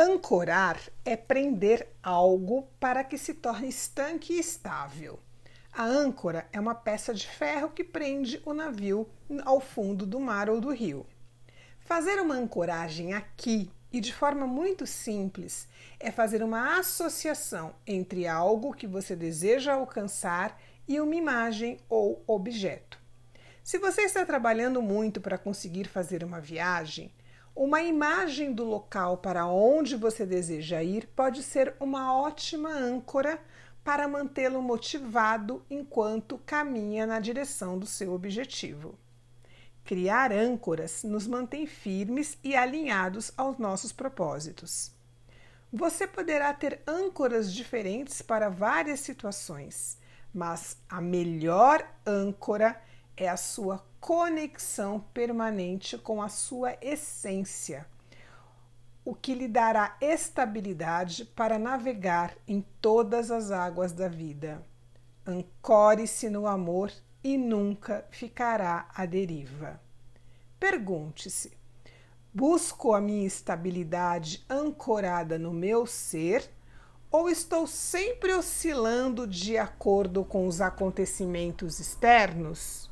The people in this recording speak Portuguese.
Ancorar é prender algo para que se torne estanque e estável. A âncora é uma peça de ferro que prende o navio ao fundo do mar ou do rio. Fazer uma ancoragem aqui e de forma muito simples é fazer uma associação entre algo que você deseja alcançar e uma imagem ou objeto. Se você está trabalhando muito para conseguir fazer uma viagem, uma imagem do local para onde você deseja ir pode ser uma ótima âncora para mantê-lo motivado enquanto caminha na direção do seu objetivo. Criar âncoras nos mantém firmes e alinhados aos nossos propósitos. Você poderá ter âncoras diferentes para várias situações, mas a melhor âncora é a sua conexão permanente com a sua essência, o que lhe dará estabilidade para navegar em todas as águas da vida. Ancore-se no amor e nunca ficará à deriva. Pergunte-se: busco a minha estabilidade ancorada no meu ser ou estou sempre oscilando de acordo com os acontecimentos externos?